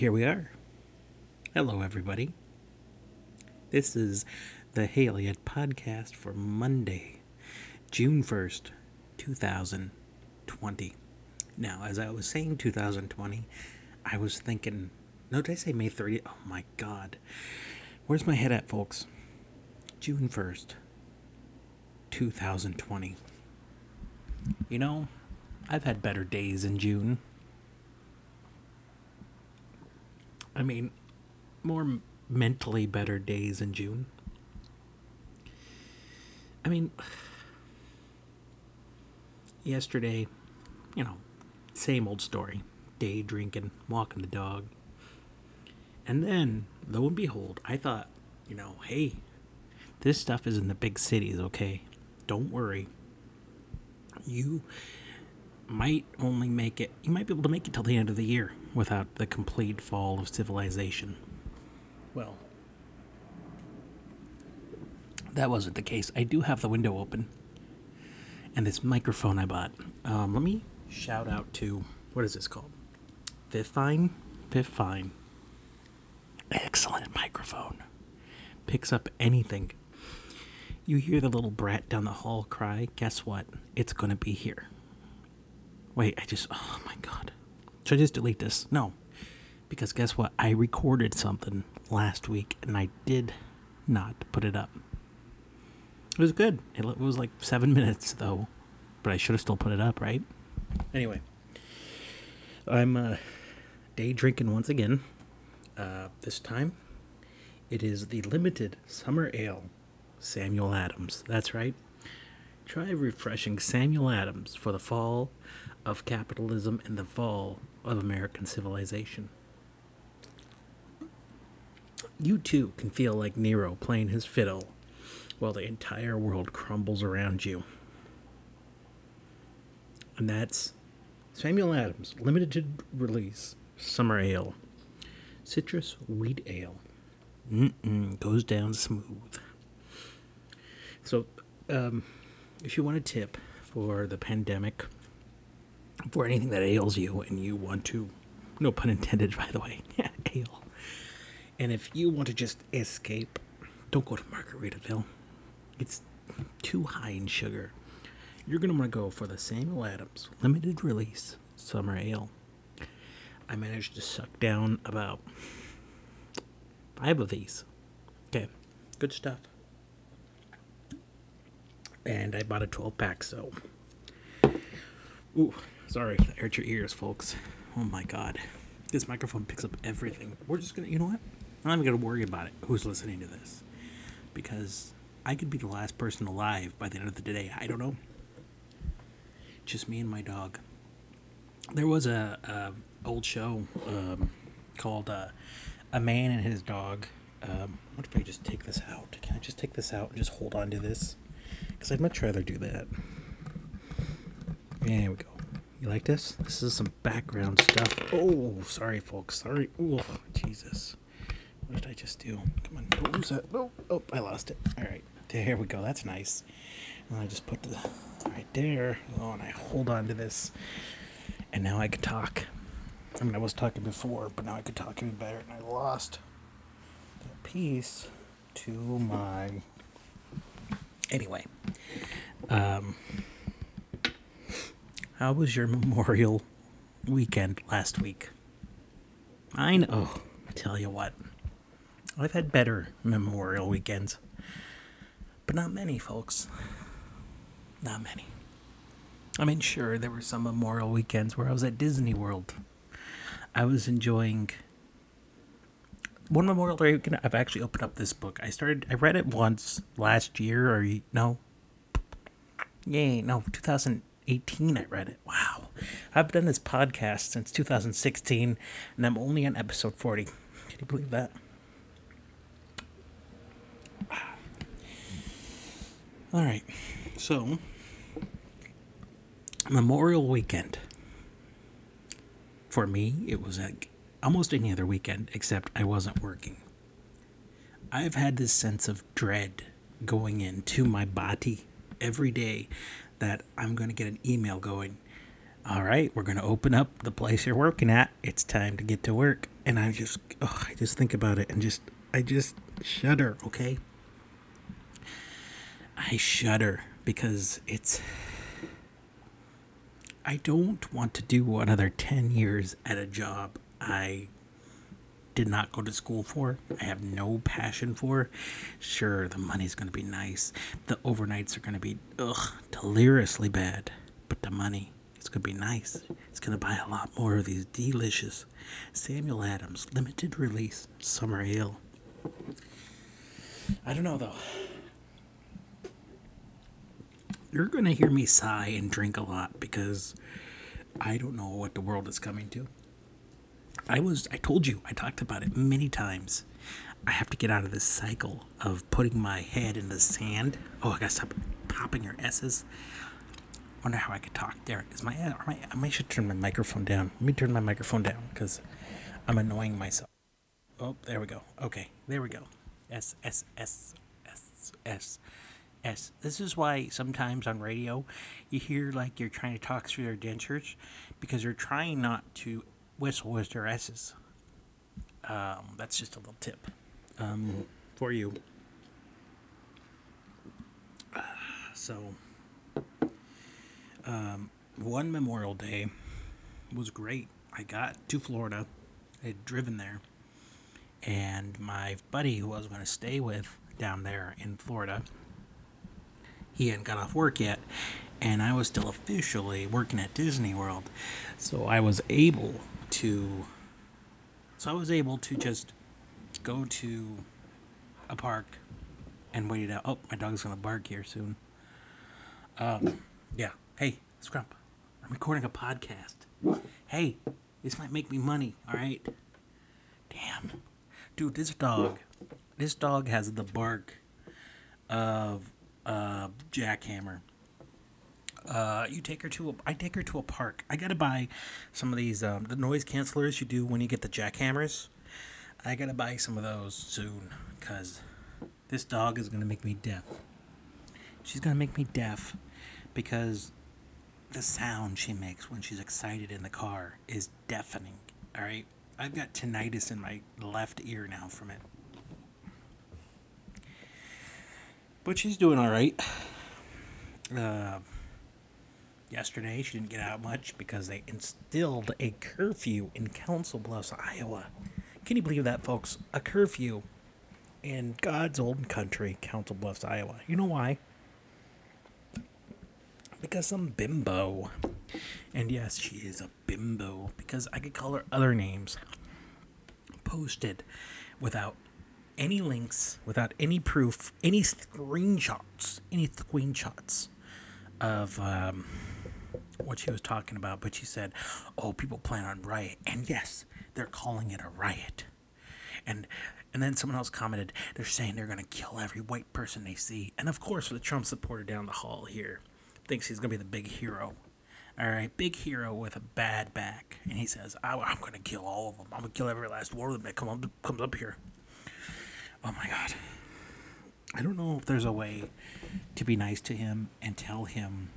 here we are. Hello, everybody. This is the Hey Eliott podcast for Monday, June 1st, 2020. Now, as I was saying 2020, I was thinking, no, did I say May 30th? Oh my God. Where's my head at, folks? June 1st, 2020. You know, I've had better days in June. I mean, more mentally better days in June. I mean, yesterday, you know, same old story. Day drinking, walking the dog. And then, lo and behold, I thought, you know, hey, this stuff is in the big cities, okay? Don't worry. You might only make it, you might be able to make it till the end of the year without the complete fall of civilization. Well, that wasn't the case. I do have the window open. And this microphone I bought. Um, let me shout out to, what is this called? Fifine? Fifine. Excellent microphone. Picks up anything. You hear the little brat down the hall cry, guess what? It's gonna be here. Wait, I just, oh my god. Should I just delete this? No. Because guess what? I recorded something last week and I did not put it up. It was good. It was like seven minutes though, but I should have still put it up, right? Anyway, I'm uh, day drinking once again. Uh, this time, it is the limited summer ale, Samuel Adams. That's right. Try refreshing Samuel Adams for the fall of capitalism and the fall of American civilization. You too can feel like Nero playing his fiddle while the entire world crumbles around you. And that's Samuel Adams, limited release, summer ale. Citrus wheat ale. Mm-mm, goes down smooth. So, um, if you want a tip for the pandemic, for anything that ails you and you want to, no pun intended, by the way, ale. And if you want to just escape, don't go to Margaritaville. It's too high in sugar. You're going to want to go for the Samuel Adams limited release summer ale. I managed to suck down about five of these. Okay, good stuff. And I bought a 12 pack, so. Ooh, Sorry that hurt your ears, folks. Oh my god. This microphone picks up everything. We're just gonna, you know what? I'm not gonna worry about it. Who's listening to this? Because I could be the last person alive by the end of the day. I don't know. Just me and my dog. There was a, a old show um, called uh, "A Man and His Dog." Um, what if I just take this out? Can I just take this out and just hold on to this? Because I'd much rather do that. There we go. You like this? This is some background stuff. Oh, sorry, folks. Sorry. Oh, Jesus. What did I just do? Come on, don't lose that. Oh, oh, I lost it. All right, there we go. That's nice. And I just put the right there. Oh, and I hold on to this, and now I can talk. I mean, I was talking before, but now I could talk even better, and I lost that piece to my. Anyway, um. How was your Memorial weekend last week? I know. I tell you what. I've had better Memorial weekends. But not many, folks. Not many. I mean, sure, there were some Memorial weekends where I was at Disney World. I was enjoying one Memorial Day weekend. I've actually opened up this book. I started. I read it once last year, or no, yay, no, 2018 I read it. Wow. I've done this podcast since 2016 and I'm only on episode 40. Can you believe that? All right. So, Memorial weekend. For me, it was like almost any other weekend except I wasn't working. I've had this sense of dread going into my body every day that I'm going to get an email going. All right, we're going to open up the place you're working at. It's time to get to work. and I just, oh, I just think about it and just, I just shudder. Okay, I shudder because it's. I don't want to do another 10 years at a job I did not go to school for. I have no passion for. Sure, the money's going to be nice. The overnights are going to be, ugh, deliriously bad. But the money, it's going to be nice. It's going to buy a lot more of these delicious Samuel Adams limited release summer ale. I don't know though. You're going to hear me sigh and drink a lot because I don't know what the world is coming to. I was, I told you, I talked about it many times. I have to get out of this cycle of putting my head in the sand. Oh, I gotta stop popping your S's. Wonder how I could talk there. Is my, I might should turn my microphone down. Let me turn my microphone down because I'm annoying myself. Oh, there we go. Okay, there we go. S S S S S S. This is why sometimes on radio you hear like you're trying to talk through their dentures because they're trying not to whistle with their S's. Um, that's just a little tip um, for you. Uh, so, um, one Memorial Day was great. I got to Florida. I had driven there. And my buddy who I was going to stay with down there in Florida, he hadn't got off work yet. And I was still officially working at Disney World. So I was able to. So I was able to just go to a park and wait it out. Oh, my dog's gonna bark here soon. Um, yeah. Hey, Scrump, I'm recording a podcast. Hey, this might make me money. All right. Damn, dude, this dog, this dog has the bark of a jackhammer uh, you take her to a, I take her to a park. I gotta buy some of these um, the noise cancelers you do when you get the jackhammers. I gotta buy some of those soon, cause this dog is gonna make me deaf. She's gonna make me deaf because the sound she makes when she's excited in the car is deafening. All right, I've got tinnitus in my left ear now from it. But she's doing all right. Uh, yesterday. She didn't get out much because they instilled a curfew in Council Bluffs, Iowa. Can you believe that, folks? A curfew in God's old country, Council Bluffs, Iowa. You know why? Because some bimbo. And yes, she is a bimbo because I could call her other names. Posted without any links, without any proof, any screenshots, any screenshots of um, what she was talking about, but she said, "Oh, people plan on riot," and yes, they're calling it a riot. And and then someone else commented, "They're saying they're gonna kill every white person they see." And of course, the Trump supporter down the hall here thinks he's gonna be the big hero. All right, big hero with a bad back, and he says, "I'm gonna kill all of them. I'm gonna kill every last one of them that come up comes up here." Oh my God. I don't know if there's a way to be nice to him and tell him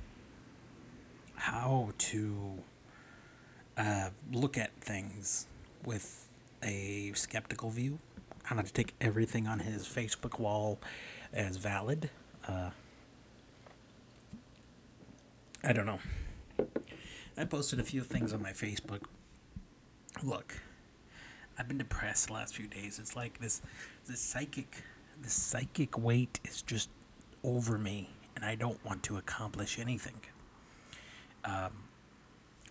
how to uh, look at things with a skeptical view, how not to take everything on his Facebook wall as valid. Uh, I don't know. I posted a few things on my Facebook. Look, I've been depressed the last few days. It's like this, this psychic, this psychic weight is just over me, and I don't want to accomplish anything. Um,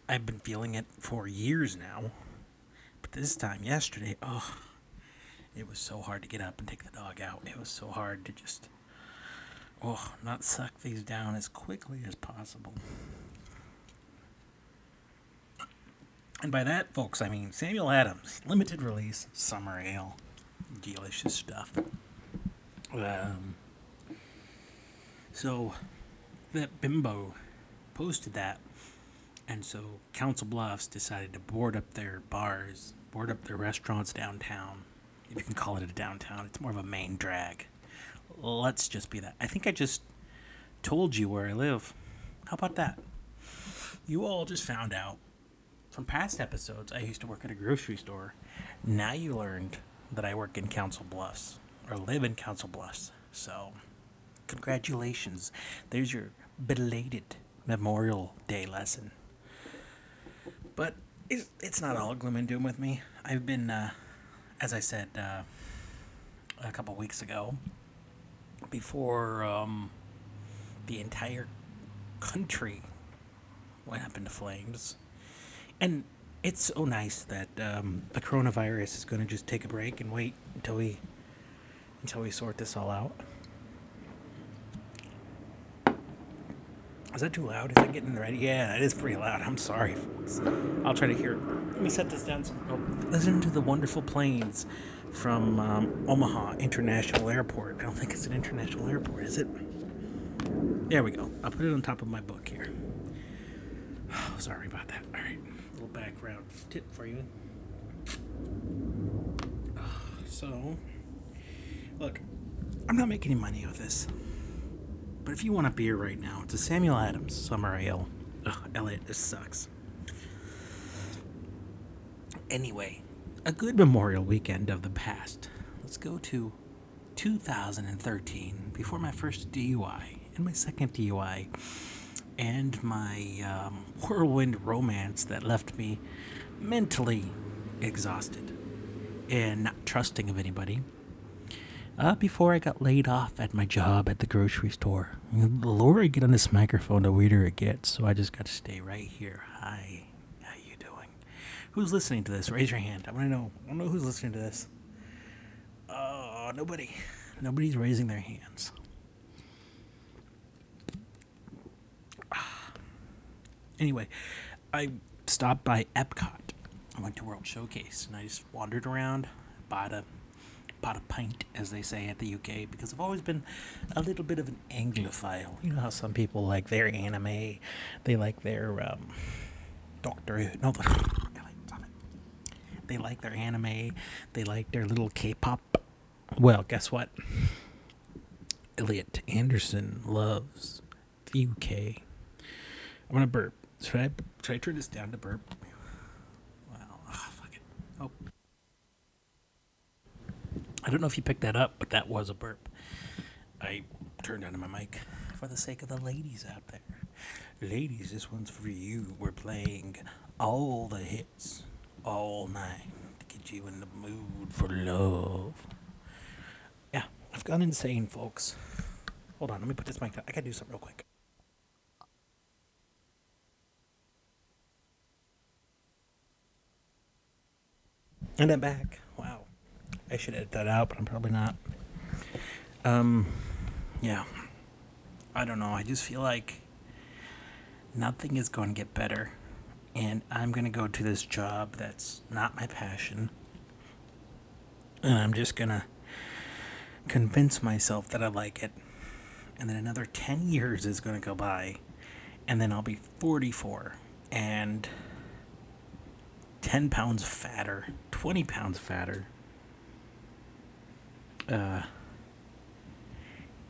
I've been feeling it for years now, but this time yesterday, oh, it was so hard to get up and take the dog out. It was so hard to just, oh, not suck these down as quickly as possible. And by that, folks, I mean Samuel Adams, limited release summer ale, delicious stuff. Um, so that bimbo posted that. And so Council Bluffs decided to board up their bars, board up their restaurants downtown. If you can call it a downtown, it's more of a main drag. Let's just be that. I think I just told you where I live. How about that? You all just found out from past episodes I used to work at a grocery store. Now you learned that I work in Council Bluffs or live in Council Bluffs. So, congratulations. There's your belated Memorial Day lesson. But it's, it's not all gloom and doom with me. I've been, uh, as I said uh, a couple weeks ago, before um, the entire country went up into flames. And it's so nice that um, the coronavirus is going to just take a break and wait until we until we sort this all out. Is that too loud? Is that getting ready? Yeah, it is pretty loud. I'm sorry, folks. I'll try to hear. Let me set this down. So, oh, listen to the wonderful planes from um, Omaha International Airport. I don't think it's an international airport, is it? There we go. I'll put it on top of my book here. Oh, sorry about that. All right, a little background tip for you. So, look, I'm not making any money with this. But if you want a beer right now, it's a Samuel Adams Summer Ale. Ugh, Elliot, this sucks. Anyway, a good Memorial Weekend of the past. Let's go to 2013, before my first DUI and my second DUI, and my um, whirlwind romance that left me mentally exhausted and not trusting of anybody uh, before I got laid off at my job at the grocery store. The lower I get on this microphone, the weirder it gets. So I just got to stay right here. Hi, how you doing? Who's listening to this? Raise your hand. I want to know. I want to know who's listening to this. Oh, nobody. Nobody's raising their hands. Anyway, I stopped by Epcot. I went to World Showcase and I just wandered around, bought a pot of pint, as they say at the UK, because I've always been a little bit of an Anglophile. You know how some people like their anime, they like their um, Doctor Who. No, they like their anime, they like their little K-pop. Well, guess what? Elliot Anderson loves the UK. I'm gonna burp. Should I should I turn this down to burp? Well, oh, fuck it. Oh. I don't know if you picked that up, but that was a burp. I turned on my mic for the sake of the ladies out there. Ladies, this one's for you. We're playing all the hits all night to get you in the mood for love. Yeah, I've gone insane, folks. Hold on, let me put this mic down. I gotta do something real quick. And I'm back. I should edit that out, but I'm probably not. Um, yeah. I don't know. I just feel like nothing is going to get better. And I'm going to go to this job that's not my passion. And I'm just going to convince myself that I like it. And then another 10 years is going to go by. And then I'll be 44. And 10 pounds fatter, 20 pounds fatter uh,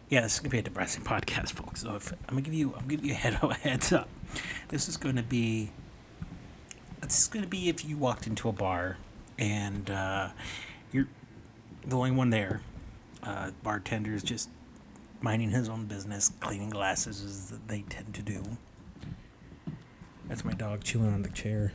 yeah, this is gonna be a depressing podcast, folks. So if, I'm gonna give you, I'm give you a head a heads up. This is gonna be, this is gonna be if you walked into a bar and uh, you're the only one there. Uh, bartender is just minding his own business, cleaning glasses as they tend to do. That's my dog chewing on the chair.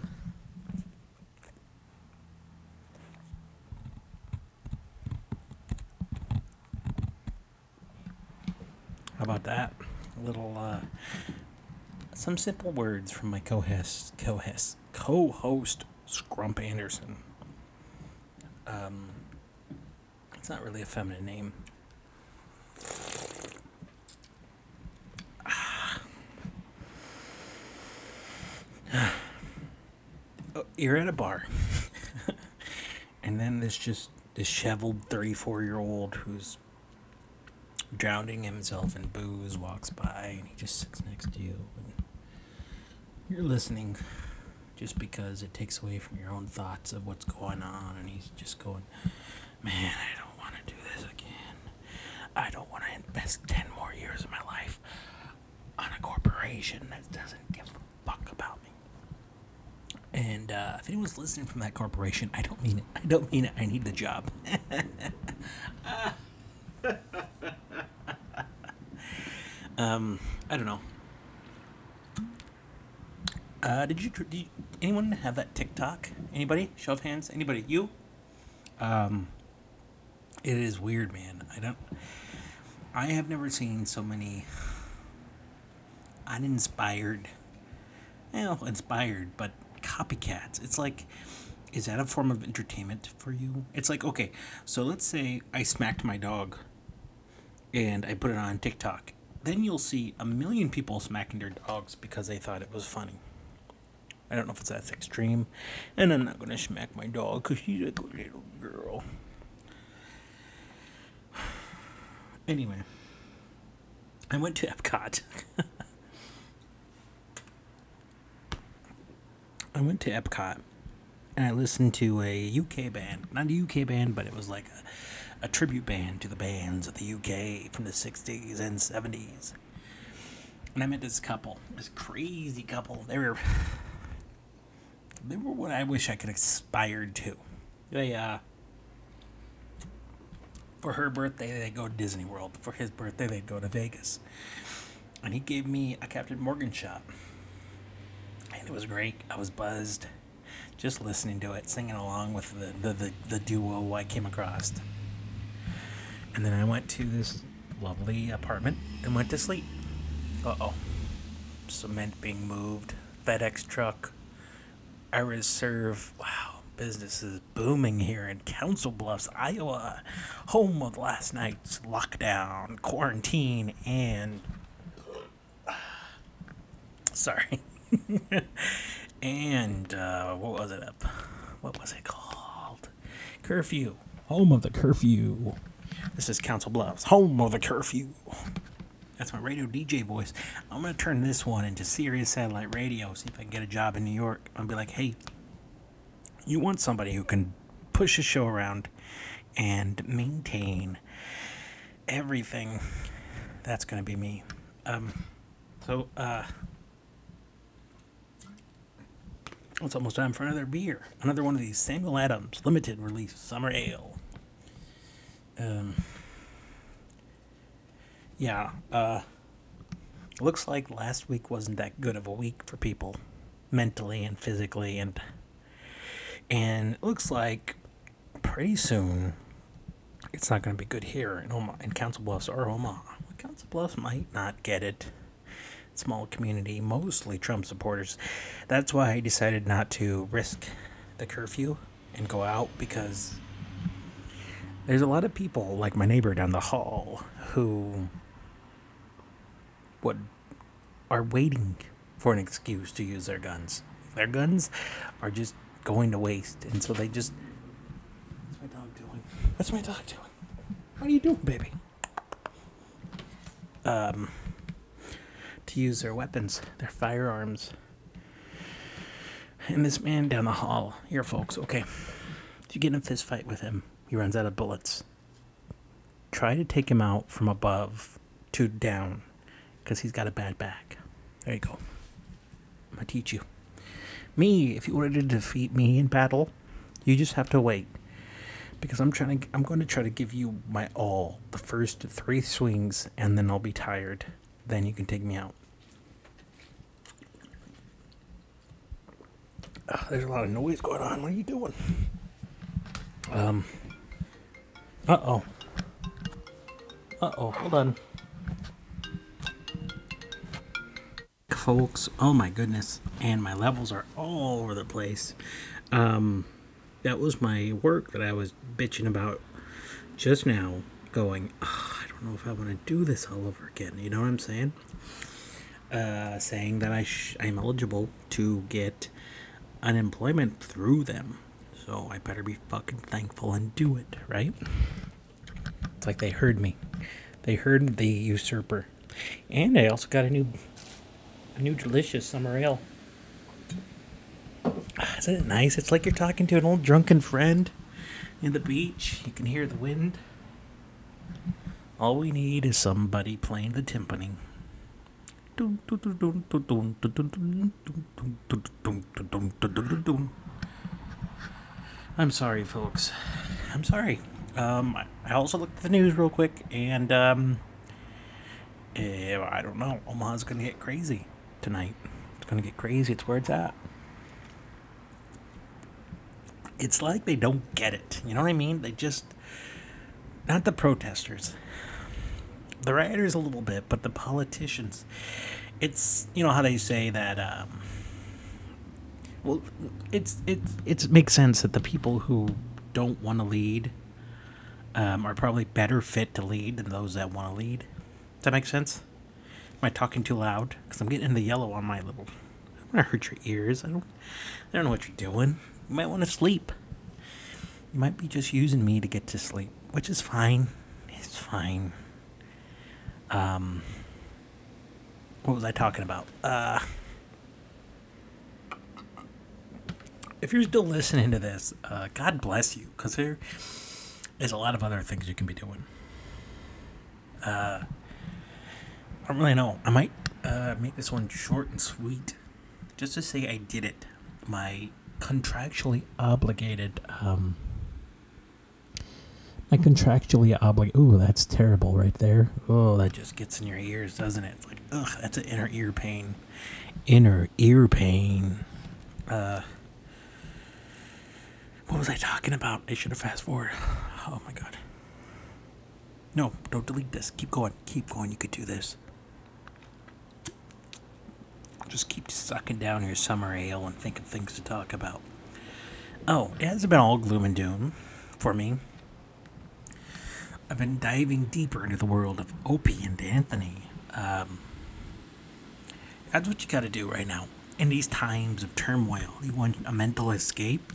About that? A little, uh, some simple words from my co-host, co-host, co-host Scrump Anderson. Um, it's not really a feminine name. oh, you're at a bar, and then there's just disheveled 34 year old who's drowning himself in booze walks by and he just sits next to you and you're listening just because it takes away from your own thoughts of what's going on and he's just going man i don't want to do this again i don't want to invest 10 more years of my life on a corporation that doesn't give a fuck about me And uh, if anyone's listening from that corporation, I don't mean it. I don't mean it. I need the job. um, I don't know. Uh, did you, did you anyone have that TikTok? Anybody? Show of hands. Anybody? You? Um, it is weird, man. I don't. I have never seen so many uninspired, well, inspired, but copycats. It's like, is that a form of entertainment for you? It's like, okay, so let's say I smacked my dog and I put it on TikTok. Then you'll see a million people smacking their dogs because they thought it was funny. I don't know if it's that extreme. And I'm not going to smack my dog because she's a good little girl. Anyway, I went to Epcot. I went to Epcot and I listened to a UK band. Not a UK band, but it was like a, a tribute band to the bands of the UK from the 60s and 70s. And I met this couple, this crazy couple. They were they were what I wish I could aspire to. They uh for her birthday they'd go to Disney World. For his birthday they'd go to Vegas. And he gave me a Captain Morgan shot. And it was great. I was buzzed just listening to it, singing along with the, the, the, the duo I came across. And then I went to this lovely apartment and went to sleep. Uh oh. Cement being moved, FedEx truck, Iris Serve. Wow, business is booming here in Council Bluffs, Iowa, home of last night's lockdown, quarantine, and. Sorry. and uh, what was it up? What was it called? Curfew. Home of the curfew. This is Council Bluffs, home of the curfew. That's my radio DJ voice. I'm gonna turn this one into Sirius satellite radio. See if I can get a job in New York. I'll be like, hey, you want somebody who can push a show around and maintain everything. That's gonna be me. Um, so uh, it's almost time for another beer. Another one of these Samuel Adams limited release summer ale. Um yeah, uh, looks like last week wasn't that good of a week for people, mentally and physically, and and it looks like pretty soon it's not going to be good here in Omaha, in Council Bluffs or Omaha. Council Bluffs might not get it. Small community, mostly Trump supporters. That's why I decided not to risk the curfew and go out because there's a lot of people like my neighbor down the hall who what are waiting for an excuse to use their guns. Their guns are just going to waste, and so they just. What's my dog doing? What's my dog doing? What are you doing, baby? Um, to use their weapons, their firearms. And this man down the hall, here, folks, okay. If you get in a fist fight with him, he runs out of bullets. Try to take him out from above to down because he's got a bad back. There you go. I'm going to teach you. Me, if you wanted to defeat me in battle, you just have to wait. Because I'm trying to I'm going to try to give you my all the first 3 swings and then I'll be tired. Then you can take me out. Oh, there's a lot of noise going on. What are you doing? Um. Uh oh. Uh oh. Hold on. folks. Oh my goodness. And my levels are all over the place. Um, that was my work that I was bitching about just now, going, oh, I don't know if I want to do this all over again. You know what I'm saying? Uh, saying that I sh- I'm eligible to get unemployment through them. So I better be fucking thankful and do it, right? It's like they heard me. They heard the usurper. And I also got a new a new delicious summer ale. Isn't it nice? It's like you're talking to an old drunken friend in the beach. You can hear the wind. All we need is somebody playing the timpani. I'm sorry, folks. I'm sorry. Um, I also looked at the news real quick, and um, eh, I don't know. Omaha's gonna get crazy tonight. It's gonna get crazy. It's where it's at. It's like they don't get it. You know what I mean? They just not the protesters, the rioters a little bit, but the politicians. It's you know how they say that. Um, well, it's it's it makes sense that the people who don't want to lead um, are probably better fit to lead than those that want to lead. Does that make sense? Am I talking too loud? Because I'm getting the yellow on my little. I want to hurt your ears. I don't. I don't know what you're doing. You might want to sleep. You might be just using me to get to sleep, which is fine. It's fine. Um. What was I talking about? Uh. If you're still listening to this, uh, God bless you, because there is a lot of other things you can be doing. Uh, I don't really know. I might uh, make this one short and sweet, just to say I did it. My contractually obligated. Um, my contractually obligated. Ooh, that's terrible right there. Oh, that just gets in your ears, doesn't it? It's like, ugh, that's an inner ear pain. Inner ear pain. Uh, what was I talking about? I should have fast forward. Oh my god. No, don't delete this. Keep going. Keep going. You could do this. Just keep sucking down your summer ale and think of things to talk about. Oh, it hasn't been all gloom and doom for me. I've been diving deeper into the world of Opie and Anthony. Um, that's what you got to do right now. In these times of turmoil, you want a mental escape?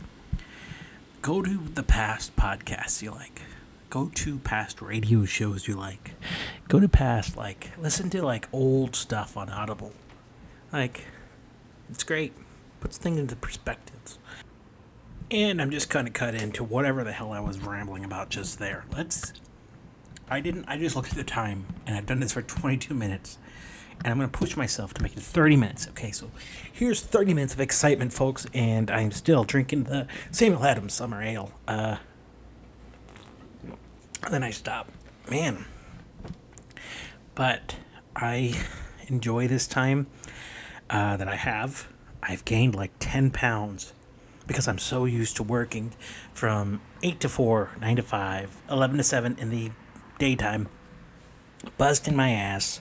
Go to the past podcasts you like. Go to past radio shows you like. Go to past, like, listen to, like, old stuff on Audible. Like, it's great. Puts things into perspectives. And I'm just kind of cut into whatever the hell I was rambling about just there. Let's. I didn't. I just looked at the time, and I've done this for 22 minutes, and I'm going to push myself to make it 30 minutes. Okay, so here's 30 minutes of excitement, folks, and I'm still drinking the Samuel Adams Summer Ale. Uh, then I stop. Man. But I enjoy this time uh, that I have. I've gained like 10 pounds because I'm so used to working from 8 to 4, 9 to 5, 11 to 7 in the daytime, busting my ass,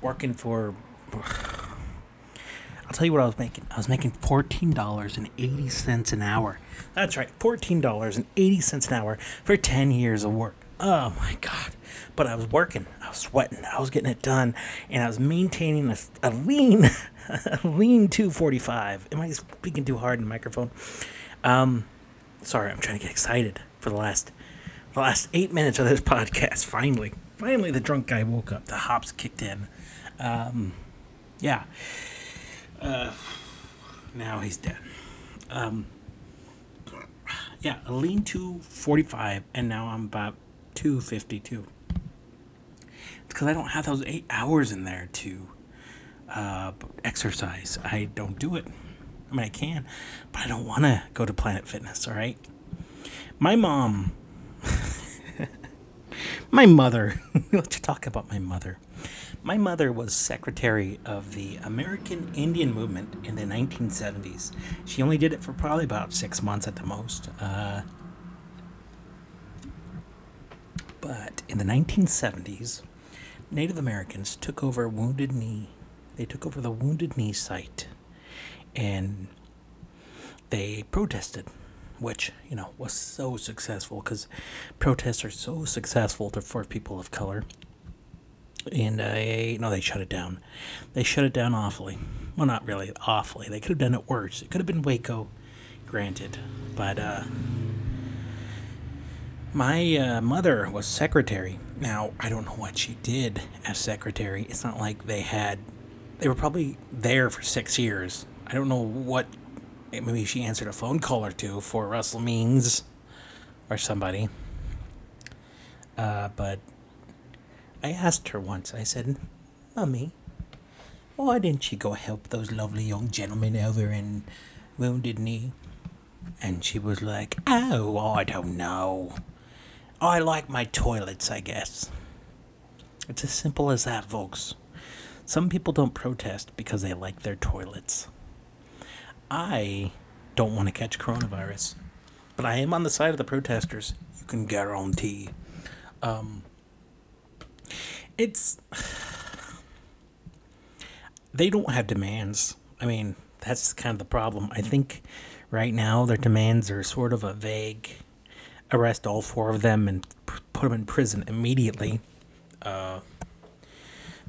working for. I'll tell you what I was making. I was making $14.80 an hour. That's right, $14.80 an hour for 10 years of work. Oh my God. But I was working, I was sweating, I was getting it done, and I was maintaining a, a lean, a lean 245. Am I speaking too hard in the microphone? Um, sorry, I'm trying to get excited for the last, the last eight minutes of this podcast. Finally, finally, the drunk guy woke up. The hops kicked in. Um, yeah. Uh, now he's dead. Um, yeah, a lean 245, and now I'm about 252. It's because I don't have those eight hours in there to uh, exercise. I don't do it. I mean, I can, but I don't want to go to Planet Fitness, all right? My mom, my mother, let's talk about my mother. My mother was secretary of the American Indian Movement in the 1970s. She only did it for probably about six months at the most. Uh, but in the 1970s, Native Americans took over Wounded Knee. They took over the Wounded Knee site and they protested, which, you know, was so successful because protests are so successful to, for people of color. And uh, no, they shut it down. They shut it down awfully. Well, not really awfully. They could have done it worse. It could have been Waco, granted. But, uh, my uh, mother was secretary. Now, I don't know what she did as secretary. It's not like they had. They were probably there for six years. I don't know what. Maybe she answered a phone call or two for Russell Means or somebody. Uh, but I asked her once, I said, Mummy, Why didn't she go help those lovely young gentlemen over in Wounded Knee? And she was like, Oh, I don't know. I like my toilets, I guess. It's as simple as that, folks. Some people don't protest because they like their toilets. I don't want to catch coronavirus, but I am on the side of the protesters. You can guarantee. Um, it's. They don't have demands. I mean, that's kind of the problem. I think right now their demands are sort of a vague arrest all four of them and put them in prison immediately. Uh,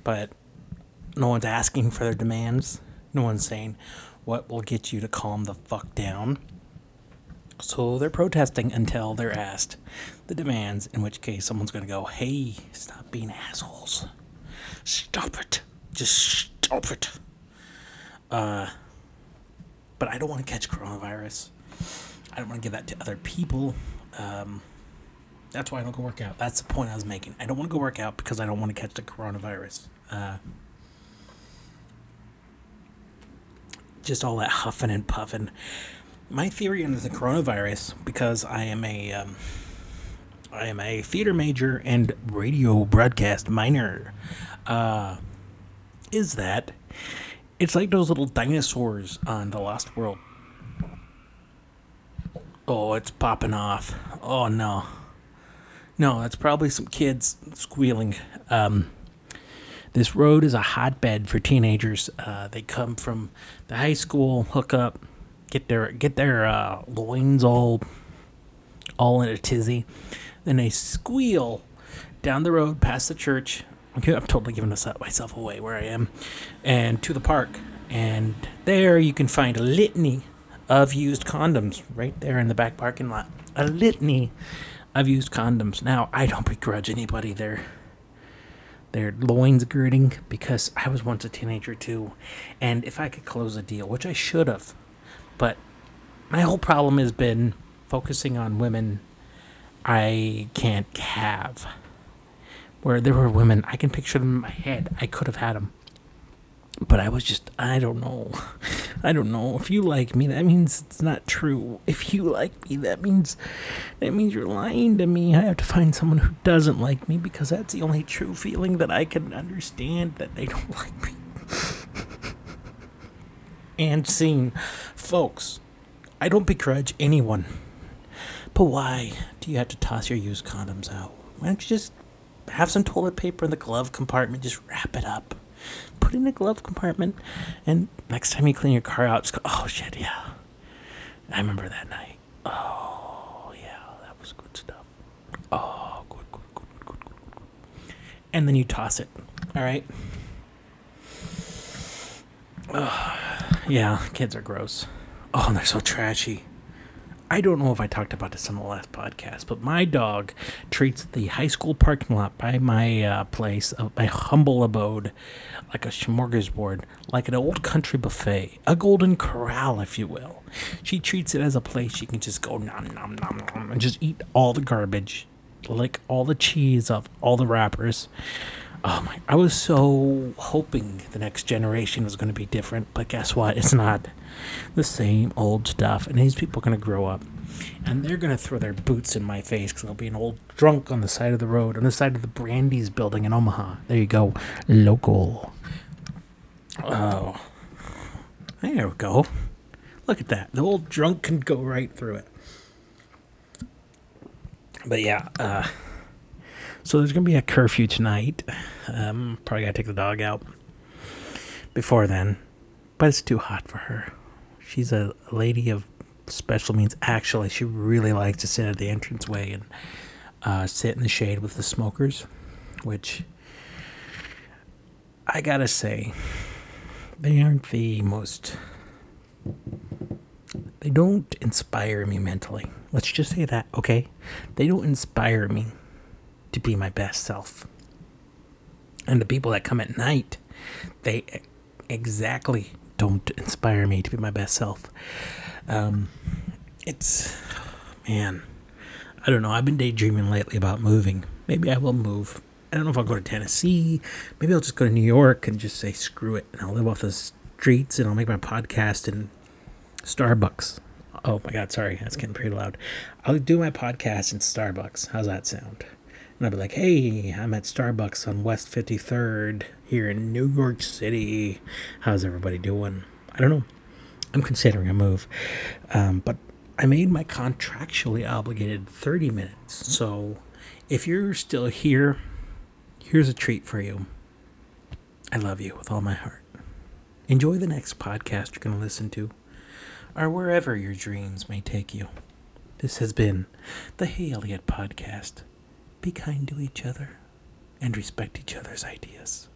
but no one's asking for their demands. No one's saying what will get you to calm the fuck down. So they're protesting until they're asked the demands, in which case someone's going to go, hey, stop being assholes. Stop it. Just stop it. Uh, but I don't want to catch coronavirus. I don't want to give that to other people. Um, that's why I don't go work out. That's the point I was making. I don't want to go work out because I don't want to catch the coronavirus. Uh, just all that huffing and puffing. My theory on the coronavirus, because I am a, um, I am a theater major and radio broadcast minor, uh, is that it's like those little dinosaurs on the Lost World. Oh, it's popping off. Oh no. No, that's probably some kids squealing. Um, this road is a hotbed for teenagers. Uh, they come from the high school, hook up, get their get their uh, loins all all in a tizzy, then they squeal down the road past the church. Okay, I'm totally giving this up myself away where I am, and to the park. And there you can find a litany of used condoms right there in the back parking lot. A litany of used condoms. Now I don't begrudge anybody their their loins girding because I was once a teenager too, and if I could close a deal, which I should have, but my whole problem has been focusing on women I can't have. Where there were women, I can picture them in my head. I could have had them but I was just, I don't know. I don't know. If you like me, that means it's not true. If you like me, that means that means you're lying to me. I have to find someone who doesn't like me because that's the only true feeling that I can understand that they don't like me. and scene. Folks, I don't begrudge anyone. But why do you have to toss your used condoms out? Why don't you just have some toilet paper in the glove compartment, just wrap it up? Put in the glove compartment. And next time you clean your car out, just go, oh shit, yeah. I remember that night. Oh, yeah, that was good stuff. Oh, good, good, good, good, good, good. And then you toss it. All right. Oh, yeah, kids are gross. Oh, and they're so trashy. I don't know if I talked about this on the last podcast, but my dog treats the high school parking lot by my uh, place, uh, my humble abode, like a smorgasbord, like an old country buffet, a golden corral, if you will. She treats it as a place she can just go nom nom nom nom and just eat all the garbage, lick all the cheese off all the wrappers. Oh my! I was so hoping the next generation was going to be different, but guess what? It's not the same old stuff. And these people are going to grow up, and they're going to throw their boots in my face because I'll be an old drunk on the side of the road, on the side of the Brandeis building in Omaha. There you go, local. Oh, there we go. Look at that. The old drunk can go right through it. But yeah, uh, so there's gonna be a curfew tonight. Um, probably gotta take the dog out before then, but it's too hot for her. She's a lady of special means. Actually, she really likes to sit at the entranceway and uh, sit in the shade with the smokers, which I gotta say, they aren't the most. They don't inspire me mentally. Let's just say that, okay? They don't inspire me to be my best self. And the people that come at night, they exactly don't inspire me to be my best self. Um, it's, man, I don't know. I've been daydreaming lately about moving. Maybe I will move I don't know if I'll go to Tennessee. Maybe I'll just go to New York and just say screw it, and I'll live off the streets, and I'll make my podcast in Starbucks. Oh my God, sorry, that's getting pretty loud. I'll do my podcast in Starbucks. How's that sound? And I'd be like, hey, I'm at Starbucks on West 53rd here in New York City. How's everybody doing? I don't know. I'm considering a move. Um, but I made my contractually obligated 30 minutes. So if you're still here, here's a treat for you. I love you with all my heart. Enjoy the next podcast you're going to listen to, or wherever your dreams may take you. This has been the Hey Eliott Podcast. Be kind to each other and respect each other's ideas.